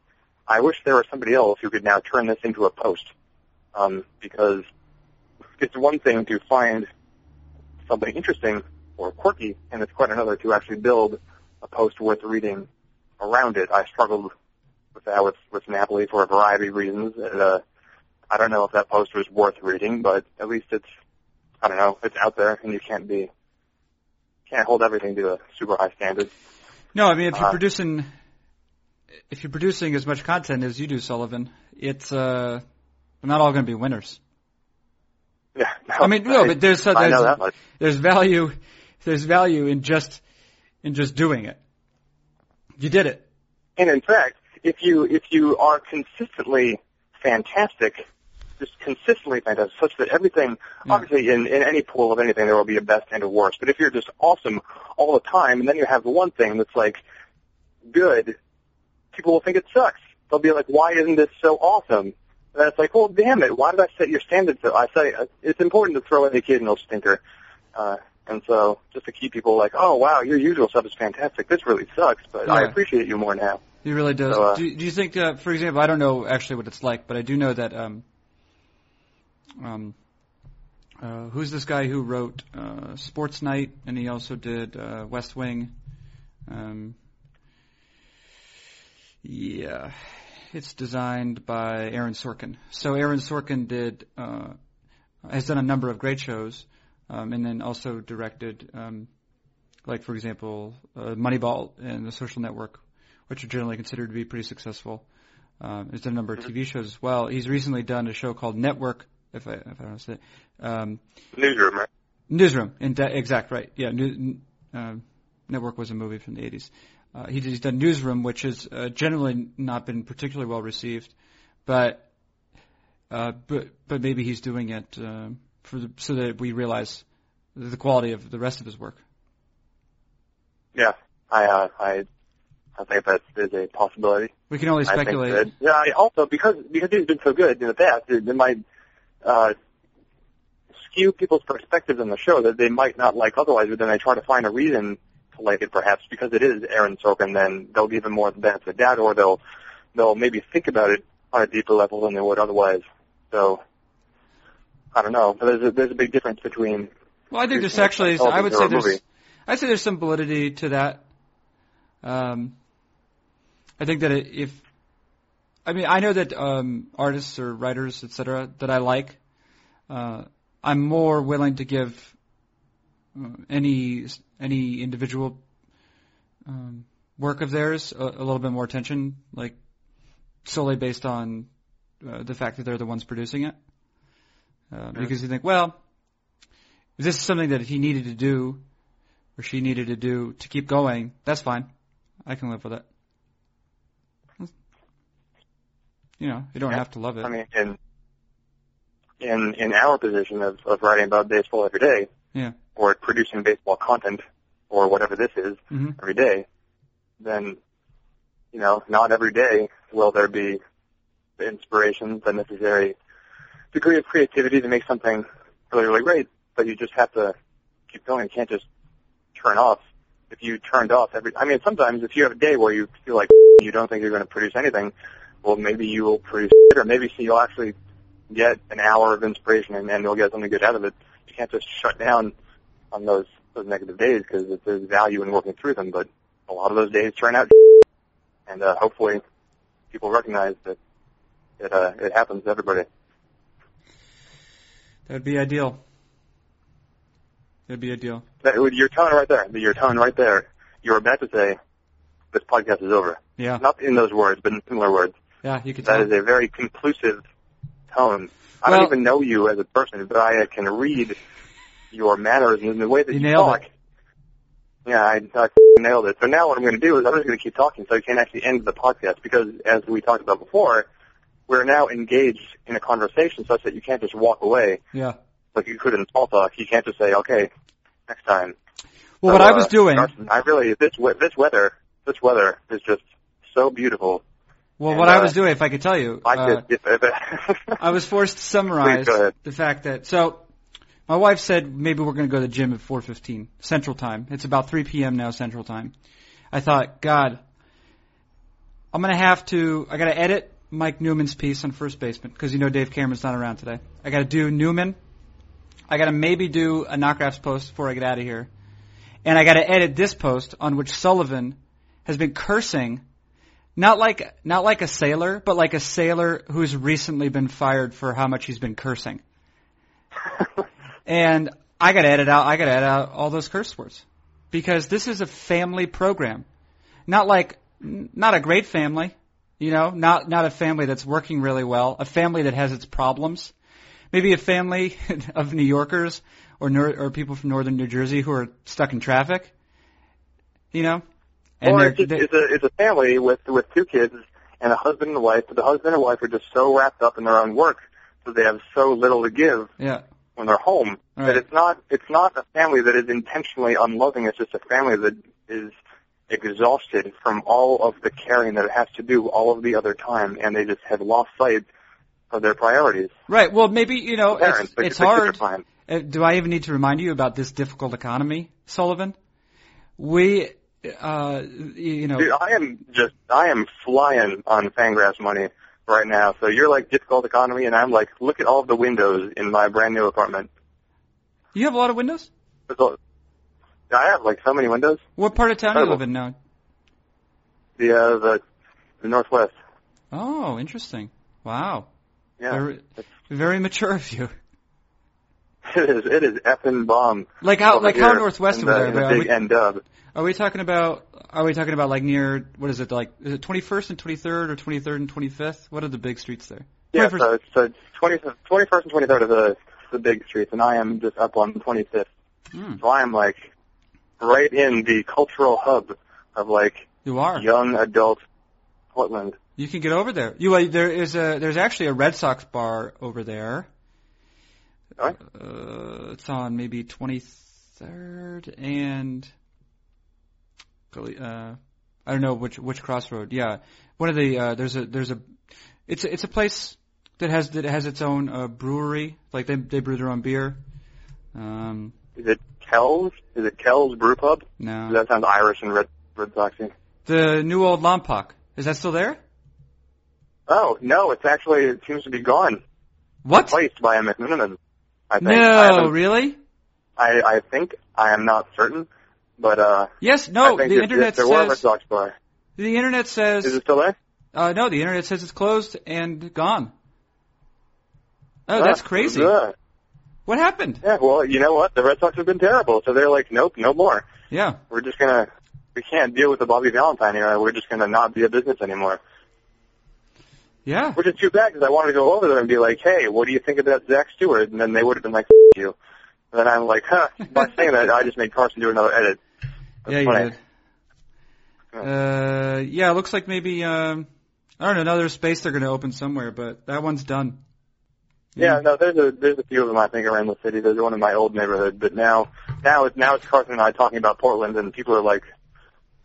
I wish there was somebody else who could now turn this into a post, um, because it's one thing to find something interesting or quirky, and it's quite another to actually build a post worth reading around it. I struggled with that with, with Napoli for a variety of reasons. And, uh, I don't know if that post was worth reading, but at least it's I don't know, it's out there, and you can't be can't hold everything to a super high standard. No, I mean if you're uh, producing if you're producing as much content as you do, Sullivan, it's uh not all going to be winners. Yeah, no, I mean no, I, but there's uh, there's, there's value there's value in just in just doing it. You did it. And in fact, if you if you are consistently fantastic just consistently fantastic, such that everything, yeah. obviously in, in any pool of anything, there will be a best and a worst. But if you're just awesome all the time, and then you have the one thing that's like good, people will think it sucks. They'll be like, why isn't this so awesome? And it's like, well, damn it, why did I set your standards so? I say it's important to throw in the occasional stinker. Uh, and so just to keep people like, oh wow, your usual stuff is fantastic. This really sucks, but yeah. I appreciate you more now. He really does. So, uh, do, do you think, uh, for example, I don't know actually what it's like, but I do know that um, um, uh, who's this guy who wrote uh, Sports Night, and he also did uh, West Wing. Um, yeah, it's designed by Aaron Sorkin. So Aaron Sorkin did uh, has done a number of great shows, um, and then also directed, um, like for example, uh, Moneyball and The Social Network, which are generally considered to be pretty successful. Um, he's done a number of TV shows as well. He's recently done a show called Network, if I if I don't say um, newsroom, right? Newsroom, in de- exact right. Yeah, new, uh, Network was a movie from the 80s. Uh, he, he's done Newsroom, which has uh, generally not been particularly well received, but uh, but but maybe he's doing it uh, for the, so that we realize the quality of the rest of his work. Yeah, I uh, I I think that is a possibility. We can only speculate. That, yeah, I also because because he's been so good in the past, it, it might uh, skew people's perspectives on the show that they might not like otherwise, but then they try to find a reason to like it perhaps because it is Aaron Sorkin, then they'll give him more of the benefit of doubt, or they'll they'll maybe think about it on a deeper level than they would otherwise. So I don't know, but there's a, there's a big difference between. Well, I think there's actually, I would say there's, I'd say there's some validity to that. Um, I think that if I mean I know that um, artists or writers, etc., that I like, uh, I'm more willing to give uh, any any individual um, work of theirs a, a little bit more attention, like solely based on uh, the fact that they're the ones producing it. Uh, because you think, well, if this is something that he needed to do or she needed to do to keep going, that's fine. I can live with it. You know, you don't Yeah. have to love it. I mean, in in in our position of, of writing about baseball every day, Yeah. or producing baseball content, or whatever this is hmm every day, then you know, not every day will there be the inspiration, the necessary degree of creativity to make something really, really great. But you just have to keep going. You can't just turn off. If you turned off every, I mean, sometimes if you have a day where you feel like you don't think you're going to produce anything, well, maybe you will produce it, or maybe you'll actually get an hour of inspiration and, and you'll get something good out of it. You can't just shut down on those those negative days because there's value in working through them. But a lot of those days turn out, and uh, hopefully people recognize that it uh, it happens to everybody. That'd be ideal. That'd be ideal. That, your tone right there, your tone right there. You're about to say, "This podcast is over." Yeah. Not in those words, but in similar words. Yeah, you could That tell. is a very conclusive tone. I Well- don't even know you as a person, but I can read your manners and the way that You you, talk. it. Yeah, I, I nailed it. So now what I'm going to do is I'm just going to keep talking so I can't actually end the podcast because, as we talked about before, we're now engaged in a conversation such that you can't just walk away Yeah. like you could in small talk. You can't just say, "Okay, next time." Well, So, what I uh, was doing. I really this this weather this weather is just so beautiful. Well, and, what I uh, was doing, if I could tell you, I uh, could, I was forced to summarize Please go ahead. the fact that so my wife said maybe we're going to go to the gym at 4:15 Central Time. It's about 3 p.m. now Central Time. I thought, God, I'm going to have to. I got to edit Mike Newman's piece on first baseman because you know Dave Cameron's not around today. I got to do Newman. I got to maybe do a NotGraphs post before I get out of here, and I got to edit this post on which Sullivan has been cursing not like not like a sailor, but like a sailor who's recently been fired for how much he's been cursing. And I got to edit out. I got to edit out all those curse words because this is a family program, not like not a great family, you know, not not a family that's working really well, a family that has its problems. Maybe a family of New Yorkers or nor- or people from northern New Jersey who are stuck in traffic, you know. Or it's, just, it's a it's a family with with two kids and a husband and a wife. But the husband and wife are just so wrapped up in their own work that they have so little to give yeah, when they're home Right. that it's not it's not a family that is intentionally unloving. It's just a family that is exhausted from all of the caring that it has to do all of the other time, and they just have lost sight of their priorities. right. Well, maybe you know Parents, it's, it's the kids are hard. Uh, do I even need to remind you about this difficult economy, Sullivan? We, uh, y- you know, Dude, I am just I am flying on Fangraphs money right now. So you're like difficult economy, and I'm like, look at all the windows in my brand new apartment. you have a lot of windows. I have like so many windows. What part of town do you live in now? The uh, the the northwest. Oh, interesting. Wow, Yeah, very, very mature of you. it is. It is effing bomb. Like how, like how here northwest in over the, there? in the Are we, N dub. are we talking about? Are we talking about like near? What is it like? Is it 21st and 23rd or 23rd and 25th? What are the big streets there? Yeah, 21st so it's, so it's 20, 21st and 23rd are the the big streets, and I am just up on 25th. Hmm, So I am like right in the cultural hub of like you are. young adult Portland. You can get over there. You uh, there is a there's actually a Red Sox bar over there. Alright. Uh, it's on maybe 23rd and uh, I don't know which which crossroad. Yeah, one of the uh, there's a there's a it's a, it's a place that has that has its own uh, brewery. Like they they brew their own beer. Um, Is it Kells? Is it Kells Brew Pub? no, That sounds Irish and Red Red Soxy. the new old Lompoc is that still there? Oh no, it's actually it seems to be gone, What? replaced by a McMenamin. I think. I, No, haven't- really? I I think I am not certain, but uh, Yes. No. The if, internet there were Red says Sox bar. The internet says Is it still there? uh, no. The internet says it's closed and gone. Oh, that's crazy. What happened? Yeah, well, you know what? The Red Sox have been terrible, so they're like, nope, no more. Yeah. We're just gonna, we can't deal with the Bobby Valentine era. We're just gonna not be a business anymore. Yeah. Which is too bad because I wanted to go over there and be like, hey, what do you think about Zach Stewart? And then they would have been like, F- you. And then I'm like, huh, by saying that, I just made Carson do another edit. That's yeah, you funny. did. Uh, yeah, it looks like maybe um, I don't know another space they're going to open somewhere, but that one's done. Yeah, no, there's a there's a few of them I think around the city. There's one in my old neighborhood, but now now it's now it's Carson and I talking about Portland, and people are like,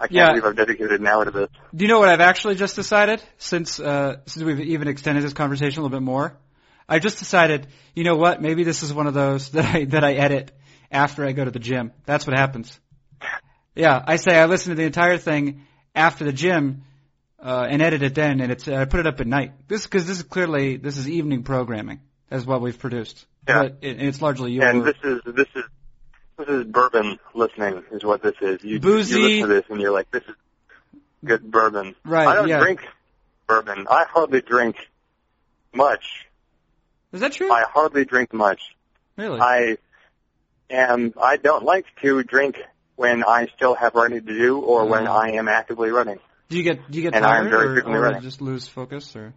I can't Yeah. believe I've dedicated an hour to this. Do you know what I've actually just decided since uh, since we've even extended this conversation a little bit more? I just decided, you know what? Maybe this is one of those that I that I edit after I go to the gym. That's what happens. Yeah, I say I listen to the entire thing after the gym uh, and edit it then, and it's I put it up at night. This because this is clearly this is evening programming, as what we've produced. Yeah. But it, it's largely your And this is this is this is bourbon listening is what this is. You Boozy. you listen to this and you're like, this is good bourbon. Right, I don't yeah. drink bourbon. I hardly drink much. Is that true? I hardly drink much. really? I am. I don't like to drink when I still have running to do or when Uh. I am actively running. do you get do you get and tired very or, or running. just lose focus or?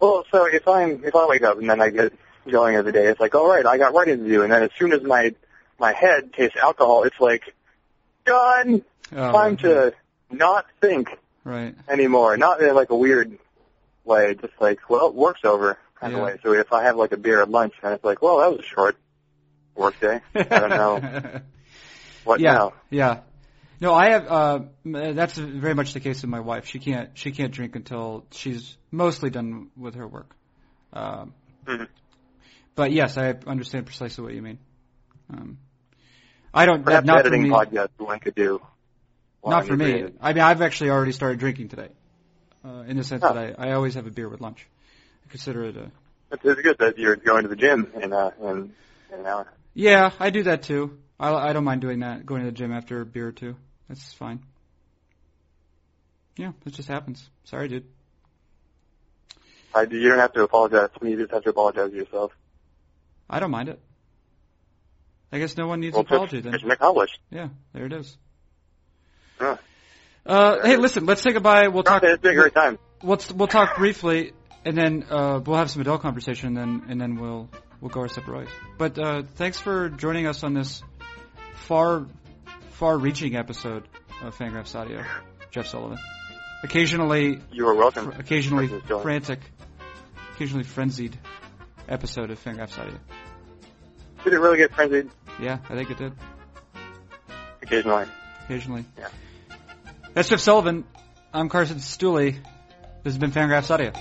Well, so if I'm if I wake up and then I get going every day, it's like, all right, I got writing to do, and then as soon as my my head tastes alcohol, it's like, done. Oh, Time to not think Right. anymore. Not in like a weird way, just like, well, work's over kind Yeah. of way. So if I have like a beer at lunch, and it's like, well, that was a short work day. I don't know what yeah. now. Yeah. No, I have. Uh, that's very much the case with my wife. She can't. She can't drink until she's mostly done with her work. Um, Mhm. But yes, I understand precisely what you mean. Um, I don't. Perhaps not for editing me. podcasts one could do. Not for me. reading. I mean, I've actually already started drinking today. Uh, in the sense that I, I always have a beer with lunch. I consider it a. It's, it's good that you're going to the gym in uh in, in an hour. Yeah, I do that too. I, I don't mind doing that. Going to the gym after a beer or two. That's fine. Yeah, it just happens. Sorry, dude. I, you don't have to apologize to me. You just have to apologize to yourself. I don't mind it. I guess no one needs Well, an apology then. mission accomplished. Yeah, there it is. Uh, hey, listen, let's say goodbye. We'll talk. It's been a great time. We'll, we'll talk briefly, and then uh, we'll have some adult conversation, and then and then we'll we'll go our separate ways. But uh, thanks for joining us on this far far-reaching episode of Fangraphs Audio, Jeff Sullivan. Occasionally, You are welcome. fr- occasionally Thank you, Dylan. frantic, occasionally frenzied episode of Fangraphs Audio. Did it really get frenzied? Yeah, I think it did. Occasionally. Occasionally. Yeah. That's Jeff Sullivan. I'm Carson Cistulli. This has been Fangraphs Audio.